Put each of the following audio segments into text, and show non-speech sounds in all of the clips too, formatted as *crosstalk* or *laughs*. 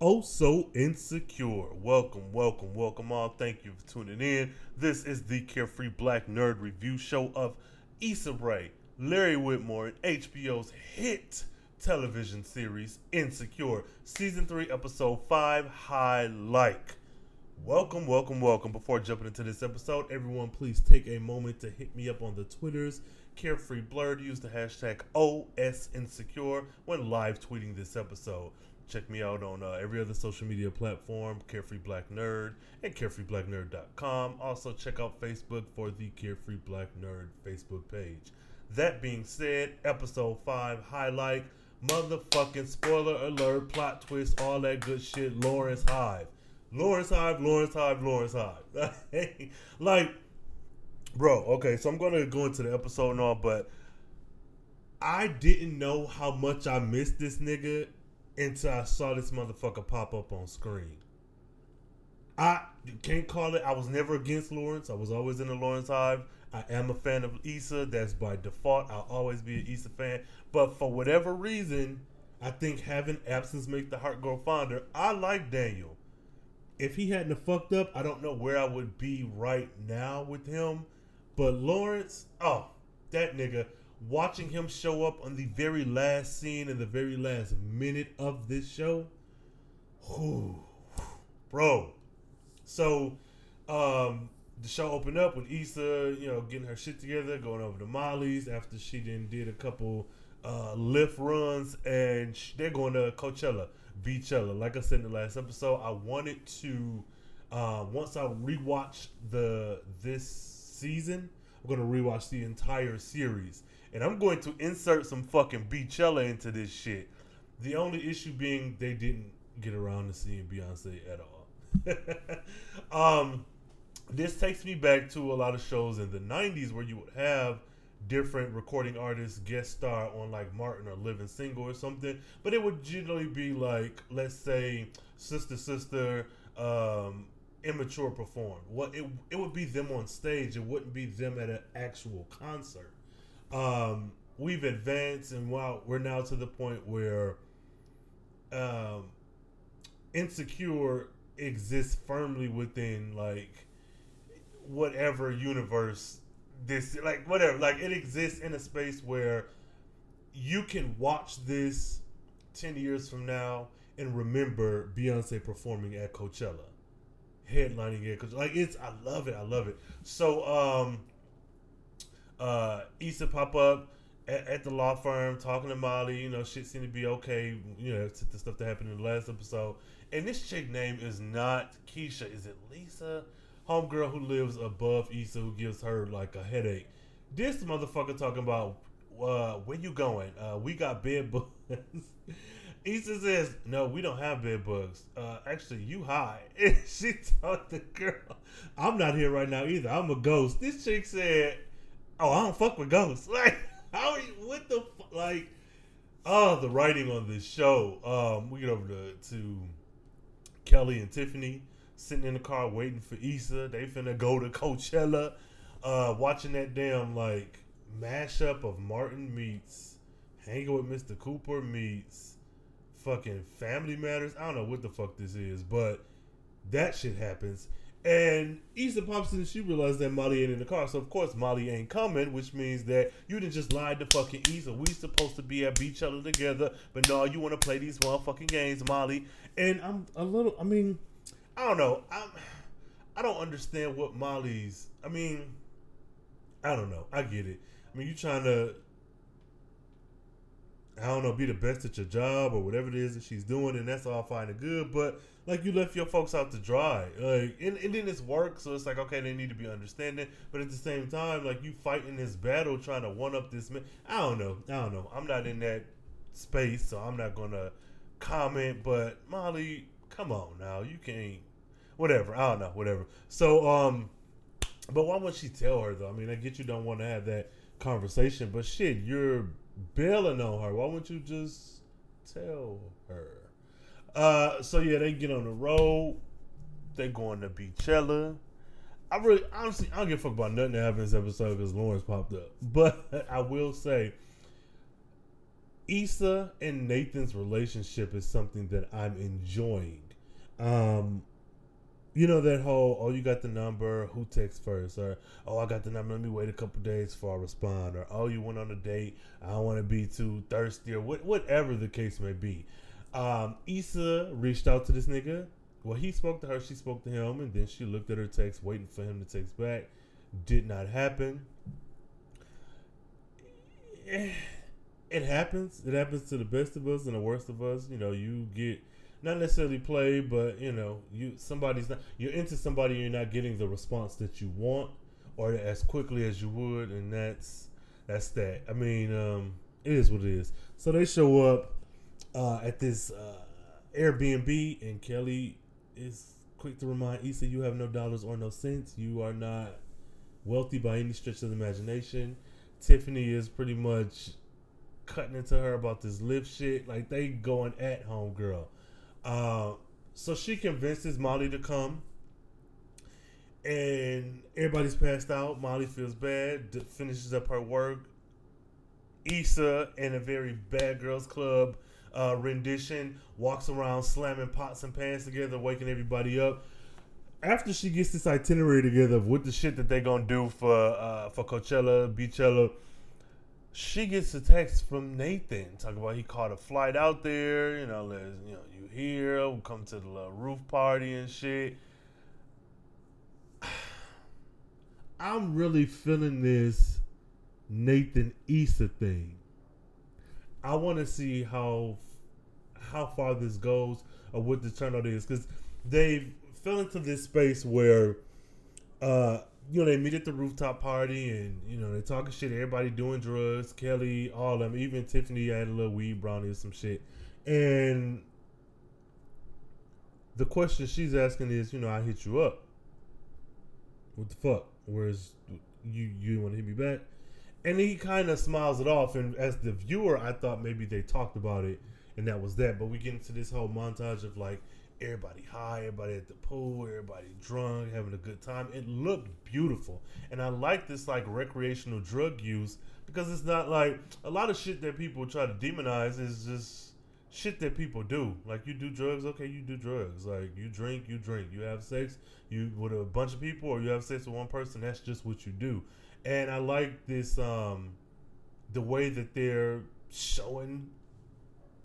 Oh, so insecure. Welcome, welcome, welcome all. Thank you for tuning in. This is the Carefree Black Nerd Review Show of Issa Rae, Larry Wilmore, and HBO's hit television series Insecure, Season 3, Episode 5, High Like. Welcome, welcome, welcome. Before jumping into this episode, everyone please take a moment to hit me up on the Twitters. Carefree Blurred, use the hashtag OSInsecure when live tweeting this episode. Check me out on uh, every other social media platform, Carefree Black Nerd, and carefreeblacknerd.com. Also, check out Facebook for the Carefree Black Nerd Facebook page. That being said, episode 5 highlight, motherfucking spoiler alert, plot twist, all that good shit, Lawrence Hive. Lawrence Hive, Lawrence Hive, Lawrence Hive. *laughs* like, bro, okay, so I'm going to go into the episode and all, but I didn't know how much I missed this nigga until I saw this motherfucker pop up on screen. I can't call it. I was never against Lawrence. I was always in the Lawrence Hive. I am a fan of Issa. That's by default. I'll always be an Issa fan. But for whatever reason, I think having absence make the heart grow fonder. I like Daniel. If he hadn't fucked up, I don't know where I would be right now with him. But Lawrence, oh, that nigga watching him show up on the very last scene in the very last minute of this show, whew, bro. So, um, the show opened up with Issa, you know, getting her shit together, going over to Molly's after she then did a couple uh, Lyft runs, and sh- they're going to Coachella, Beachella. Like I said in the last episode, I wanted to uh, once I rewatch the this season, Going to rewatch the entire series and I'm going to insert some fucking Beachella into this shit. The only issue being they didn't get around to seeing Beyonce at all. *laughs* um, this takes me back to a lot of shows in the '90s where you would have different recording artists guest star on like Martin or Living Single or something, but it would generally be like, let's say, Sister Sister, um, immature perform. What it it would be them on stage. It wouldn't be them at an actual concert um, we've advanced and while we're now to the point where um, insecure exists firmly within like whatever universe this like whatever like it exists in a space where you can watch this 10 years from now and remember Beyonce performing at Coachella headlining it cuz like it's I love it I love it so um uh, Issa pop up at, at, the law firm talking to Molly. You know, shit seemed to be okay. You know, the stuff that happened in the last episode. And this chick name is not Keisha. Is it Lisa? Homegirl who lives above Issa who gives her like a headache. This motherfucker talking about uh, where you going? Uh, we got bed bugs. *laughs* Issa says, "No, we don't have bed bugs. Uh, actually, you high." *laughs* And she told the girl, "I'm not here right now either. I'm a ghost." This chick said, oh, I don't fuck with ghosts. *laughs* Like, how? You, What the like? Oh, the writing on this show. Um, we get over to, to Kelly and Tiffany sitting in the car waiting for Issa. They finna go to Coachella. Uh, watching that damn like mashup of Martin meets Hanging with Mr. Cooper meets fucking Family Matters. I don't know what the fuck this is, but that shit happens. And Issa pops in she realizes that Molly ain't in the car. So, of course, Molly ain't coming, which means that you didn't just lie to fucking Issa. We supposed to be at Beachella together, but no, you want to play these motherfucking games, Molly. And I'm a little, I mean, I don't know. I'm, I don't understand what Molly's, I mean, I don't know. I get it. I mean, you trying to, I don't know, be the best at your job or whatever it is that she's doing, and that's all fine and good, but like you left your folks out to dry. Like and, and then it's work, so it's like okay, they need to be understanding. But at the same time, like you fighting this battle, trying to one up this man. I don't know. I don't know. I'm not in that space, so I'm not gonna comment. But Molly, come on now, you can't. Whatever. I don't know. Whatever. So um, but why would she tell her though? I mean, I get you don't want to have that conversation, but shit, you're bailing on her. Why wouldn't you just tell her? Uh, so yeah, they get on the road. They're going to Beachella. I really, honestly, I don't give a fuck about nothing that happened in this episode because Lawrence popped up. *laughs* But I will say, Issa and Nathan's relationship is something that I'm enjoying. Um, you know that whole oh you got the number who texts first or oh I got the number let me wait a couple days before I respond or oh you went on a date I don't want to be too thirsty or what, whatever the case may be. Um, Issa reached out to this nigga. Well, he spoke to her, she spoke to him, and then she looked at her text, waiting for him to text back. Did not happen. It happens. It happens to the best of us and the worst of us. You know, you get not necessarily play, but you know, you somebody's not you're into somebody you're not getting the response that you want or as quickly as you would, and that's that's that. I mean, um, it is what it is. So they show up uh, at this uh, Airbnb, and Kelly is quick to remind Issa, "You have no dollars or no cents. You are not wealthy by any stretch of the imagination." Tiffany is pretty much cutting into her about this Lyft shit. Like they going at home, girl. Uh, so she convinces Molly to come, and everybody's passed out. Molly feels bad, d- finishes up her work. Issa, in a very bad girls club uh, rendition, walks around slamming pots and pans together, waking everybody up. After she gets this itinerary together of what the shit that they're gonna do for uh, for Coachella, Beachella, she gets a text from Nathan talking about he caught a flight out there. You know, you know you here, we'll come to the little roof party and shit. *sighs* I'm really feeling this Nathan Issa thing. I want to see how how far this goes or what the turnout is because they fell into this space where uh you know they meet at the rooftop party and you know they talking shit everybody doing drugs kelly all of them even tiffany had a little weed brownie or some shit. And the question she's asking is you know i hit you up. What the fuck? Where's you you want to hit me back? And he kind of smiles it off and as the viewer i thought maybe they talked about it and that was that. But we get into this whole montage of like everybody high, everybody at the pool, everybody drunk, having a good time. It looked beautiful. And I like this like recreational drug use because it's not like a lot of shit that people try to demonize is just shit that people do. Like you do drugs, okay, you do drugs. Like you drink, you drink. You have sex, you with a bunch of people or you have sex with one person, that's just what you do. And I like this um the way that they're showing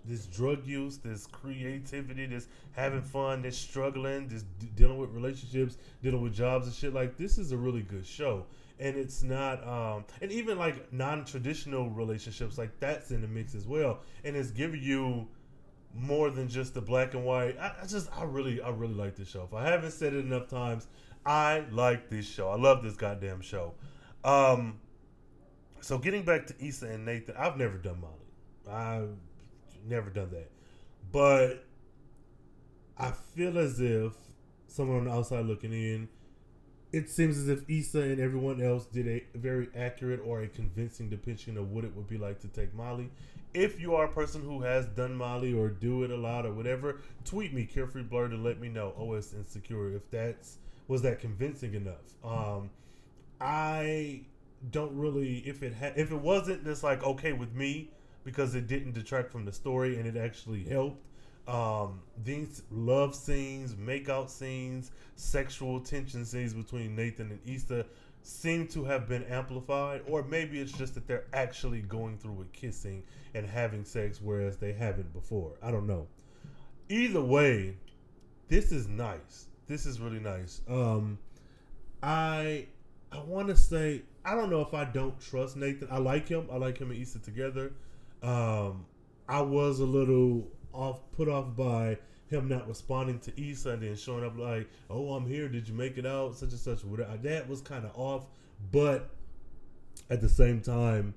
this drug use, this creativity, this having fun, this struggling, this dealing with relationships, dealing with jobs and shit. Like this is a really good show, and it's not, um, and even like non-traditional relationships, like that's in the mix as well, and it's giving you more than just the black and white. I, I just, I really, I really like this show. If I haven't said it enough times, I like this show. I love this goddamn show. Um, so getting back to Issa and Nathan, I've never done Molly. I never done that. But I feel as if someone on the outside looking in, it seems as if Issa and everyone else did a very accurate or a convincing depiction of what it would be like to take Molly. If you are a person who has done Molly or do it a lot or whatever, tweet me Carefree Blur to let me know. OS Insecure if that's was that convincing enough. Um, I don't really if it had if it wasn't just like okay with me because it didn't detract from the story and it actually helped. Um, these love scenes, makeout scenes, sexual tension scenes between Nathan and Issa seem to have been amplified, or maybe it's just that they're actually going through with kissing and having sex, whereas they haven't before. I don't know. Either way, this is nice. This is really nice. Um, I I want to say I don't know if I don't trust Nathan. I like him. I like him and Issa together. Um, I was a little off, put off by him not responding to Issa and then showing up like, "Oh, I'm here. Did you make it out?" Such and such. Whatever. That was kind of off, but at the same time,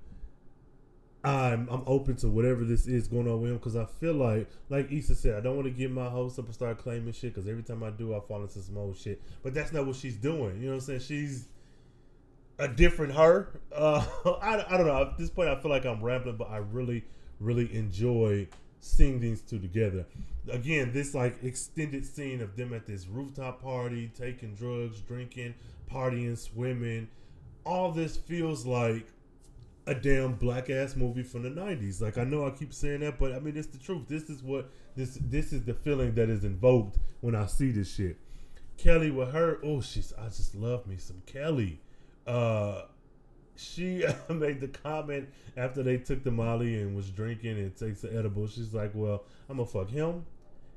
I'm I'm open to whatever this is going on with him because I feel like, like Issa said, I don't want to get my hopes up and start claiming shit because every time I do, I fall into some old shit. But that's not what she's doing. You know what I'm saying? She's a different her. Uh, *laughs* I, I don't know. At this point, I feel like I'm rambling, but I really, really enjoy seeing these two together. Again, this like extended scene of them at this rooftop party, taking drugs, drinking, partying, swimming. All this feels like a damn black ass movie from the '90s. Like I know I keep saying that, but I mean it's the truth. This is what this this is the feeling that is invoked when I see this shit. Kelly with her, oh she's I just love me some Kelly. Uh, she *laughs* made the comment after they took the Molly and was drinking and takes the edible. She's like, "Well, I'm gonna fuck him,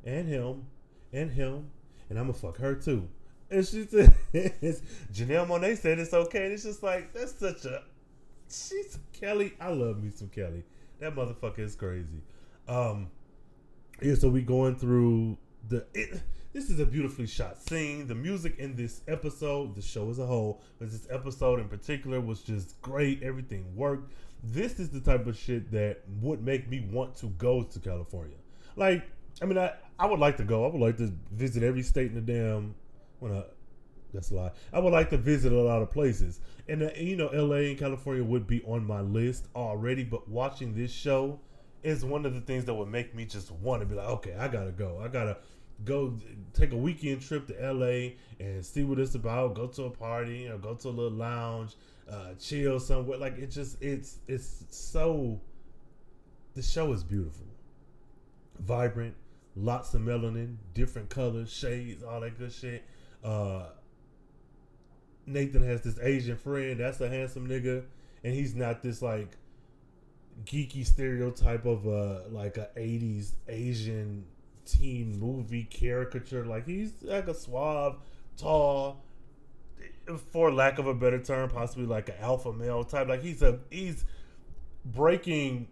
and him, and him, and I'm gonna fuck her too." And she *laughs* said, "Janelle Monáe said it's okay." And it's just like that's such a she's Kelly. I love me some Kelly. That motherfucker is crazy. Um, yeah. So we going through the. It, this is a beautifully shot scene. The music in this episode, the show as a whole, but this episode in particular was just great. Everything worked. This is the type of shit that would make me want to go to California. Like, I mean, I, I would like to go. I would like to visit every state in the damn. When I, that's a lie. I would like to visit a lot of places, and uh, you know, L.A. and California would be on my list already. But watching this show is one of the things that would make me just want to be like, okay, I gotta go. I gotta go take a weekend trip to LA and see what it's about. Go to a party or go to a little lounge, uh, chill somewhere. Like it just it's it's so. The show is beautiful, vibrant, lots of melanin, different colors, shades, all that good shit. Uh, Nathan has this Asian friend. That's a handsome nigga, and he's not this like geeky stereotype of a like a '80s Asian teen movie caricature. Like he's like a suave, tall, for lack of a better term, possibly like an alpha male type. Like he's a he's breaking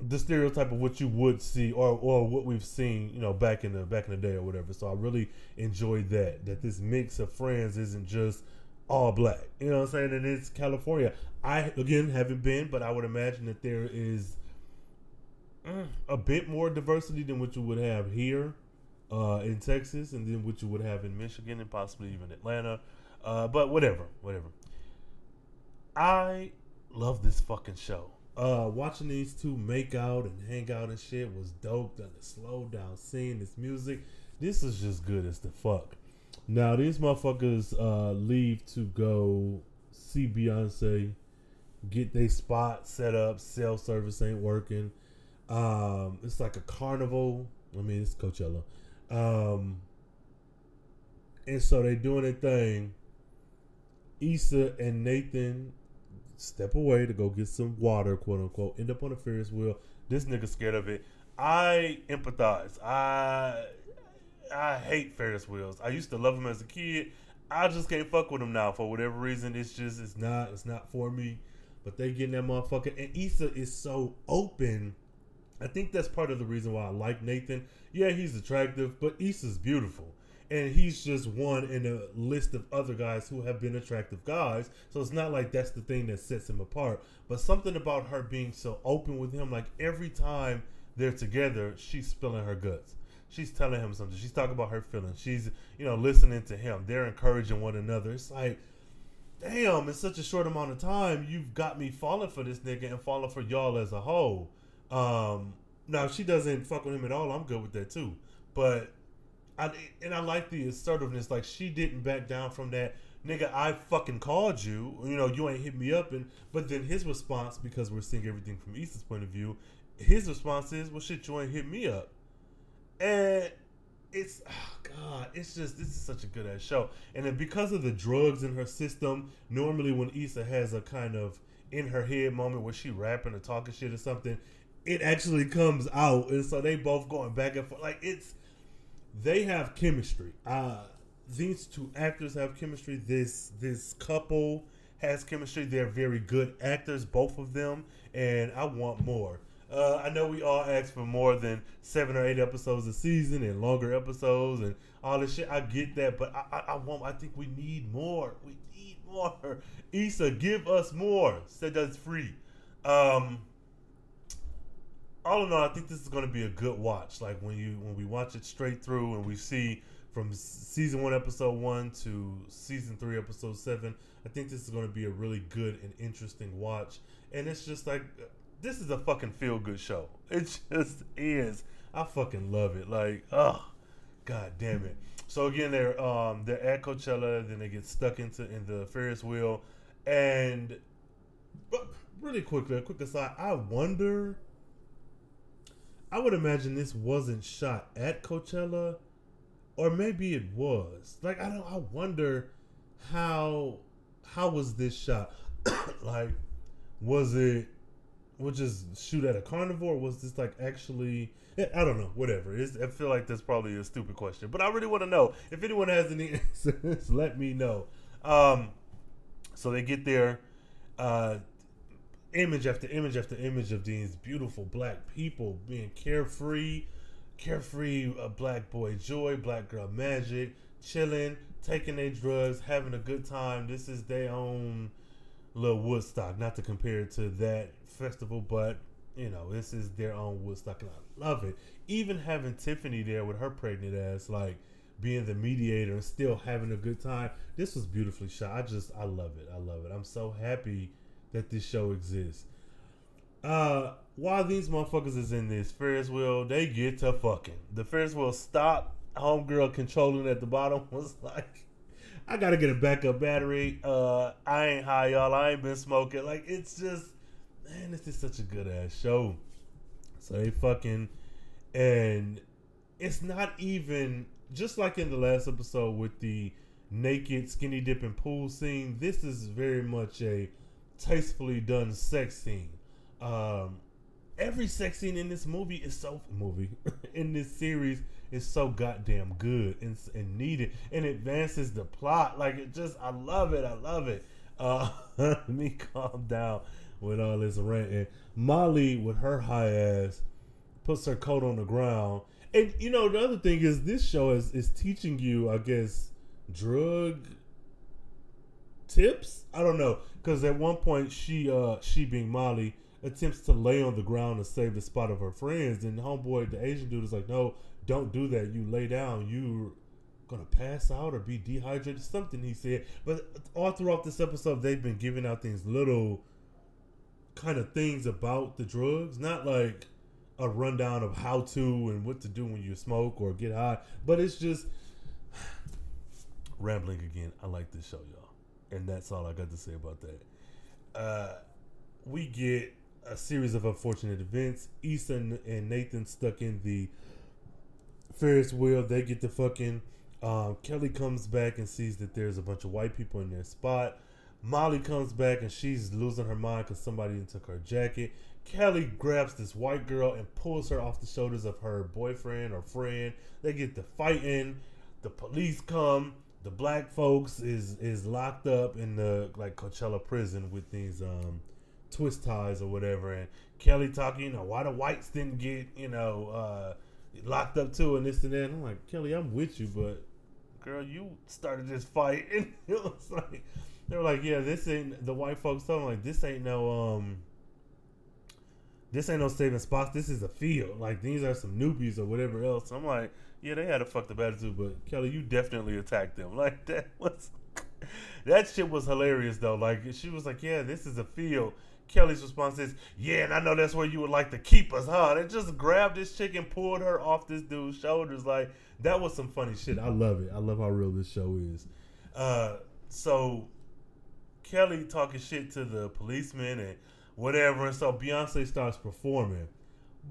the stereotype of what you would see or or what we've seen, you know, back in the back in the day or whatever. So I really enjoyed that. That this mix of friends isn't just all black. You know what I'm saying? And it's California. I again haven't been, but I would imagine that there is. A bit more diversity than what you would have here uh, in Texas, and then what you would have in Michigan and possibly even Atlanta. Uh, but whatever, whatever. I love this fucking show. Uh, watching these two make out and hang out and shit was dope. Done The slow down scene, this music, this is just good as the fuck. Now these motherfuckers uh, leave to go see Beyonce, get their spot set up. Cell service ain't working. Um, it's like a carnival. I mean, it's Coachella. Um, and so they doing a thing. Issa and Nathan step away to go get some water, quote unquote. End up on a Ferris wheel. This nigga scared of it. I empathize. I I hate Ferris wheels. I used to love them as a kid. I just can't fuck with them now for whatever reason. It's just it's not it's not for me. But they getting that motherfucker, and Issa is so open I think that's part of the reason why I like Nathan. Yeah, he's attractive, but Issa's beautiful. And he's just one in a list of other guys who have been attractive guys. So it's not like that's the thing that sets him apart. But something about her being so open with him, like every time they're together, she's spilling her guts. She's telling him something. She's talking about her feelings. She's, you know, listening to him. They're encouraging one another. It's like, damn, in such a short amount of time, you've got me falling for this nigga and falling for y'all as a whole. Um, now if she doesn't fuck with him at all, I'm good with that too. But I and I like the assertiveness. Like she didn't back down from that. Nigga, I fucking called you. You know, you ain't hit me up. And but then his response, because we're seeing everything from Issa's point of view, his response is, "Well, shit, you ain't hit me up." And it's oh god, it's just this is such a good ass show. And then because of the drugs in her system, normally when Issa has a kind of in her head moment where she rapping or talking shit or something, it actually comes out, and so they both going back and forth. Like it's they have chemistry. Uh these two actors have chemistry. This this couple has chemistry. They're very good actors, both of them, and I want more. Uh, I know we all ask for more than seven or eight episodes a season and longer episodes and all this shit. I get that, but I, I, I want. I think we need more. We need more. Issa, give us more. Said that's free. Um, all in all, I think this is going to be a good watch. Like when you when we watch it straight through and we see from season one, episode one to season three, episode seven. I think this is going to be a really good and interesting watch. And it's just like, this is a fucking feel good show. *laughs* It just is. I fucking love it. Like, oh, god damn it. So again, they're um they're at Coachella, then they get stuck into in the Ferris wheel, and but really quickly, a quick aside, I wonder. I would imagine this wasn't shot at Coachella, or maybe it was. Like I don't. I wonder how how was this shot? *coughs* like, was it we'll just shoot at a carnivore? Was this like actually? I don't know. Whatever. It's, I feel like that's probably a stupid question, but I really want to know. If anyone has any *laughs* answers, let me know. Um, so they get there. Uh, image after image after image of these beautiful black people being carefree, carefree uh, black boy joy, black girl magic, chilling, taking their drugs, having a good time. This is their own little Woodstock. Not to compare it to that festival, but you know, this is their own Woodstock, and I love it. Even having Tiffany there with her pregnant ass, like being the mediator and still having a good time. This was beautifully shot. I just, I love it. I love it. I'm so happy that this show exists. Uh, while these motherfuckers is in this Ferris wheel, they get to fucking. The Ferris wheel stop. Homegirl controlling at the bottom *laughs* was like, I gotta get a backup battery. Uh, I ain't high, y'all. I ain't been smoking. Like, it's just man, this is such a good ass show. So they fucking, and it's not even just like in the last episode with the naked skinny dipping pool scene. This is very much a tastefully done sex scene. Um, every sex scene in this movie is so movie *laughs* in this series is so goddamn good and, and needed and advances the plot. Like it just, I love it. I love it. Uh, *laughs* let me calm down with all this ranting. Molly, with her high ass, puts her coat on the ground. And you know the other thing is this show is is teaching you, I guess, drug tips. I don't know because at one point she uh she being Molly attempts to lay on the ground to save the spot of her friends, and homeboy the Asian dude is like, no, don't do that. You lay down. You're gonna pass out or be dehydrated something he said but all throughout this episode they've been giving out these little kind of things about the drugs, not like a rundown of how to and what to do when you smoke or get high, but it's just *sighs* rambling again. I like this show, y'all, and that's all I got to say about that. Uh, we get a series of unfortunate events. Issa and Nathan stuck in the Ferris wheel. They get the fucking. Um, Kelly comes back and sees that there's a bunch of white people in their spot. Molly comes back and she's losing her mind because somebody took her jacket. Kelly grabs this white girl and pulls her off the shoulders of her boyfriend or friend. They get to fighting. The police come. The black folks is is locked up in the like Coachella prison with these um, twist ties or whatever. And Kelly talking, you know, why the whites didn't get you know uh, locked up too and this and that. And I'm like, Kelly, I'm with you, but girl, you started this fight, *laughs* and it was like they were like, yeah, this ain't the white folks them like this ain't no um this ain't no saving spots. This is a field. Like these are some newbies or whatever else. I'm like, yeah, they had a fucked up attitude, but Kelly, you definitely attacked them. *laughs* Like that was that shit was hilarious though. Like she was like, yeah, this is a field. Kelly's response is, yeah, and I know that's where you would like to keep us, huh? They just grabbed this chick and pulled her off this dude's shoulders. Like that was some funny shit. I love it. I love how real this show is. Uh, so Kelly talking shit to the policeman and whatever, and so Beyonce starts performing.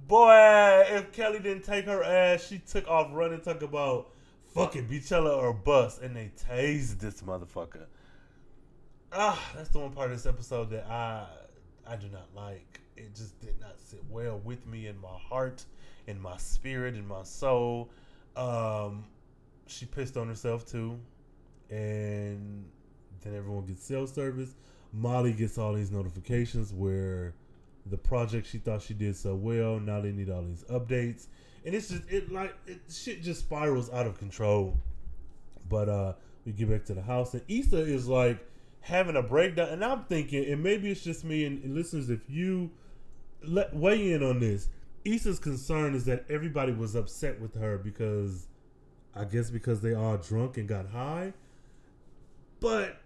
Boy, if Kelly didn't take her ass, she took off running, talk about fucking Beachella or bust, and they tased this motherfucker. Ah, that's the one part of this episode that I I do not like. It just did not sit well with me in my heart, in my spirit, in my soul. Um, she pissed on herself too, and then everyone gets cell service. Molly gets all these notifications where the project she thought she did so well now they need all these updates, and it's just it like it, shit just spirals out of control. But uh we get back to the house, and Issa is like having a breakdown, and I'm thinking, and maybe it's just me and, and listeners, if you let weigh in on this, Issa's concern is that everybody was upset with her because I guess because they all drunk and got high. But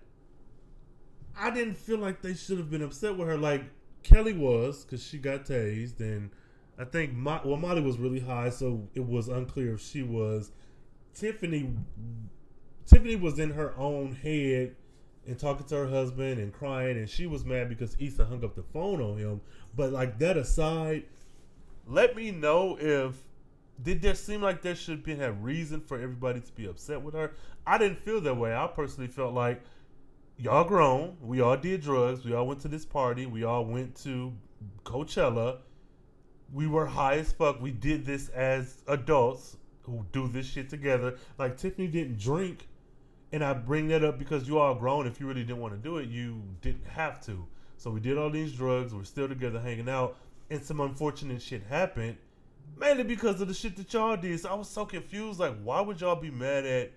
I didn't feel like they should have been upset with her. Like Kelly was, because she got tased, and I think Mo- well Molly was really high, so it was unclear if she was. Tiffany, Tiffany was in her own head and talking to her husband and crying, and she was mad because Issa hung up the phone on him. But like that aside, let me know if did there seem like there should be a reason for everybody to be upset with her. I didn't feel that way. I personally felt like y'all grown. We all did drugs. We all went to this party. We all went to Coachella. We were high as fuck. We did this as adults who do this shit together. Like Tiffany didn't drink, and I bring that up because you all grown. If you really didn't want to do it, you didn't have to. So we did all these drugs. We're still together, hanging out, and some unfortunate shit happened, mainly because of the shit that y'all did. So I was so confused. Like, why would y'all be mad at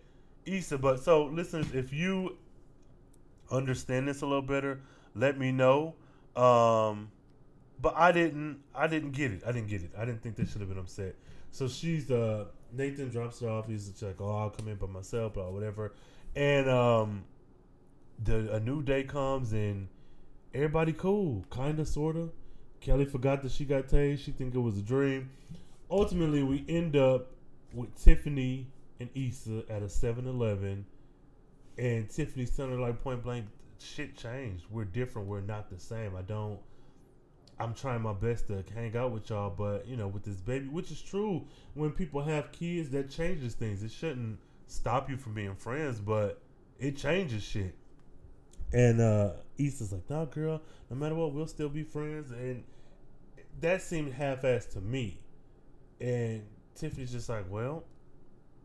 Issa? But so, listeners, if you understand this a little better, let me know. Um, but I didn't. I didn't get it. I didn't get it. I didn't think they should have been upset. So she's uh Nathan drops her off. He's like, "Oh, I'll come in by myself, or whatever." And um, the a new day comes and everybody cool, kinda, sorta. Kelly forgot that she got tased. She think it was a dream. Ultimately, we end up with Tiffany and Issa at a 7-Eleven, and Tiffany's telling her like point blank, "Shit changed. We're different. We're not the same. I don't." I'm trying my best to hang out with y'all, but you know, with this baby, which is true, when people have kids, that changes things. It shouldn't stop you from being friends, but it changes shit. And uh Issa's like, nah, girl, no matter what, we'll still be friends. And that seemed half assed to me. And Tiffany's just like, well,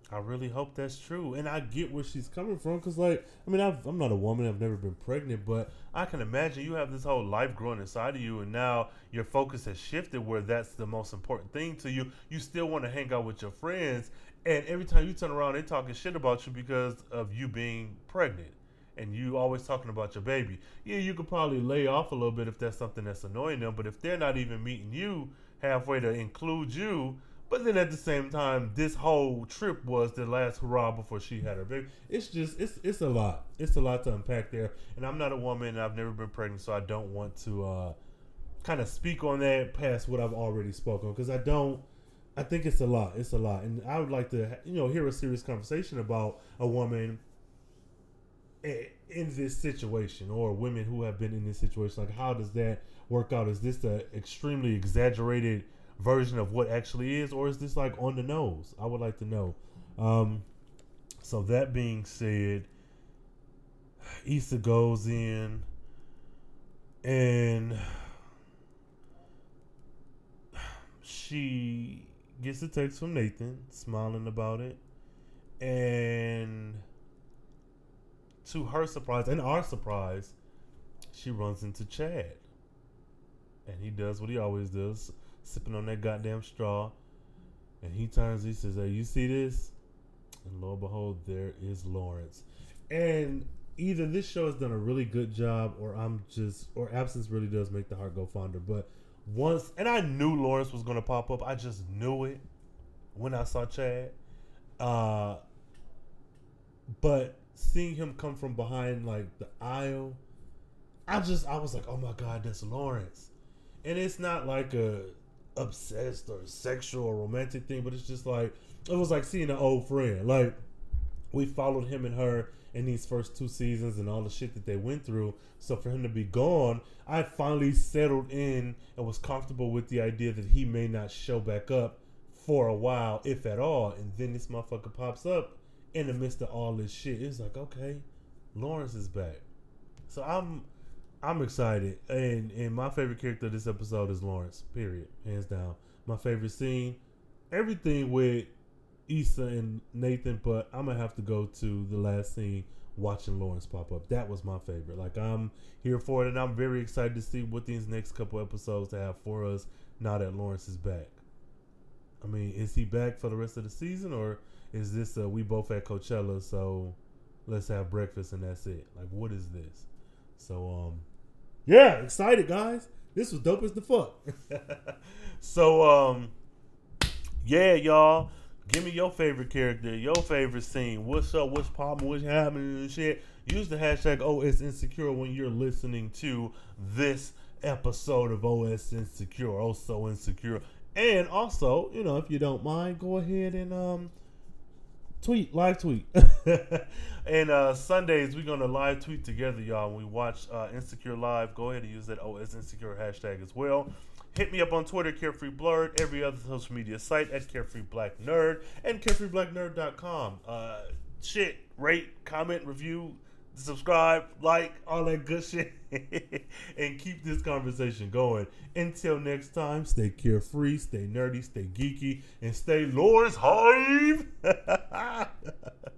I really hope that's true. And I get where she's coming from because, like, I mean, I've, I'm not a woman, I've never been pregnant, but I can imagine you have this whole life growing inside of you, and now your focus has shifted where that's the most important thing to you. You still want to hang out with your friends, and every time you turn around, they're talking shit about you because of you being pregnant. And you always talking about your baby. Yeah, you could probably lay off a little bit if that's something that's annoying them, but if they're not even meeting you halfway to include you, but then at the same time, this whole trip was the last hurrah before she had her baby. It's just it's it's a lot. It's a lot to unpack there. And I'm not a woman. I've never been pregnant, so I don't want to uh, kind of speak on that past what I've already spoken because I don't. I think it's a lot. It's a lot, and I would like to you know hear a serious conversation about a woman in this situation or women who have been in this situation. Like, how does that work out? Is this the extremely exaggerated? Version of what actually is, or is this like on the nose? I would like to know. Um, so that being said, Issa goes in and she gets a text from Nathan, smiling about it, and to her surprise and our surprise, she runs into Chad, and he does what he always does sipping on that goddamn straw. And he turns, he says, Hey, you see this? And lo and behold, there is Lawrence. And either this show has done a really good job or I'm just or absence really does make the heart go fonder. But once and I knew Lawrence was gonna pop up. I just knew it when I saw Chad. Uh but seeing him come from behind like the aisle, I just I was like, oh my god, that's Lawrence. And it's not like a obsessed or sexual or romantic thing, but it's just like it was like seeing an old friend. Like we followed him and her in these first two seasons and all the shit that they went through. So for him to be gone, I finally settled in and was comfortable with the idea that he may not show back up for a while, if at all. And then this motherfucker pops up in the midst of all this shit. It's like, okay, Lawrence is back. So I'm I'm excited, and and my favorite character this episode is Lawrence. Period, hands down. My favorite scene, everything with Issa and Nathan, but I'm gonna have to go to the last scene watching Lawrence pop up. That was my favorite. Like I'm here for it, and I'm very excited to see what these next couple episodes have for us. Now that Lawrence is back, I mean, is he back for the rest of the season, or is this uh, we both at Coachella, so let's have breakfast and that's it? Like, what is this? So um, yeah, excited guys. This was dope as the fuck. *laughs* so um, yeah, y'all. Give me your favorite character, your favorite scene. What's up? What's popping? What's happening and shit. Use the hashtag OS Insecure when you're listening to this episode of OS Insecure. Oh, so insecure. And also, you know, if you don't mind, go ahead and um tweet, live tweet. *laughs* and uh Sundays we're gonna live tweet together, y'all. We watch uh Insecure Live, go ahead and use that OS Insecure hashtag as well. Hit me up on Twitter, Carefree Blurred, every other social media site at Carefree Black Nerd, and carefreeblacknerd.com. Uh, shit, rate, comment, review, subscribe, like, all that good shit, *laughs* and keep this conversation going. Until next time, stay carefree, stay nerdy, stay geeky, and stay Lawrence Hive. *laughs*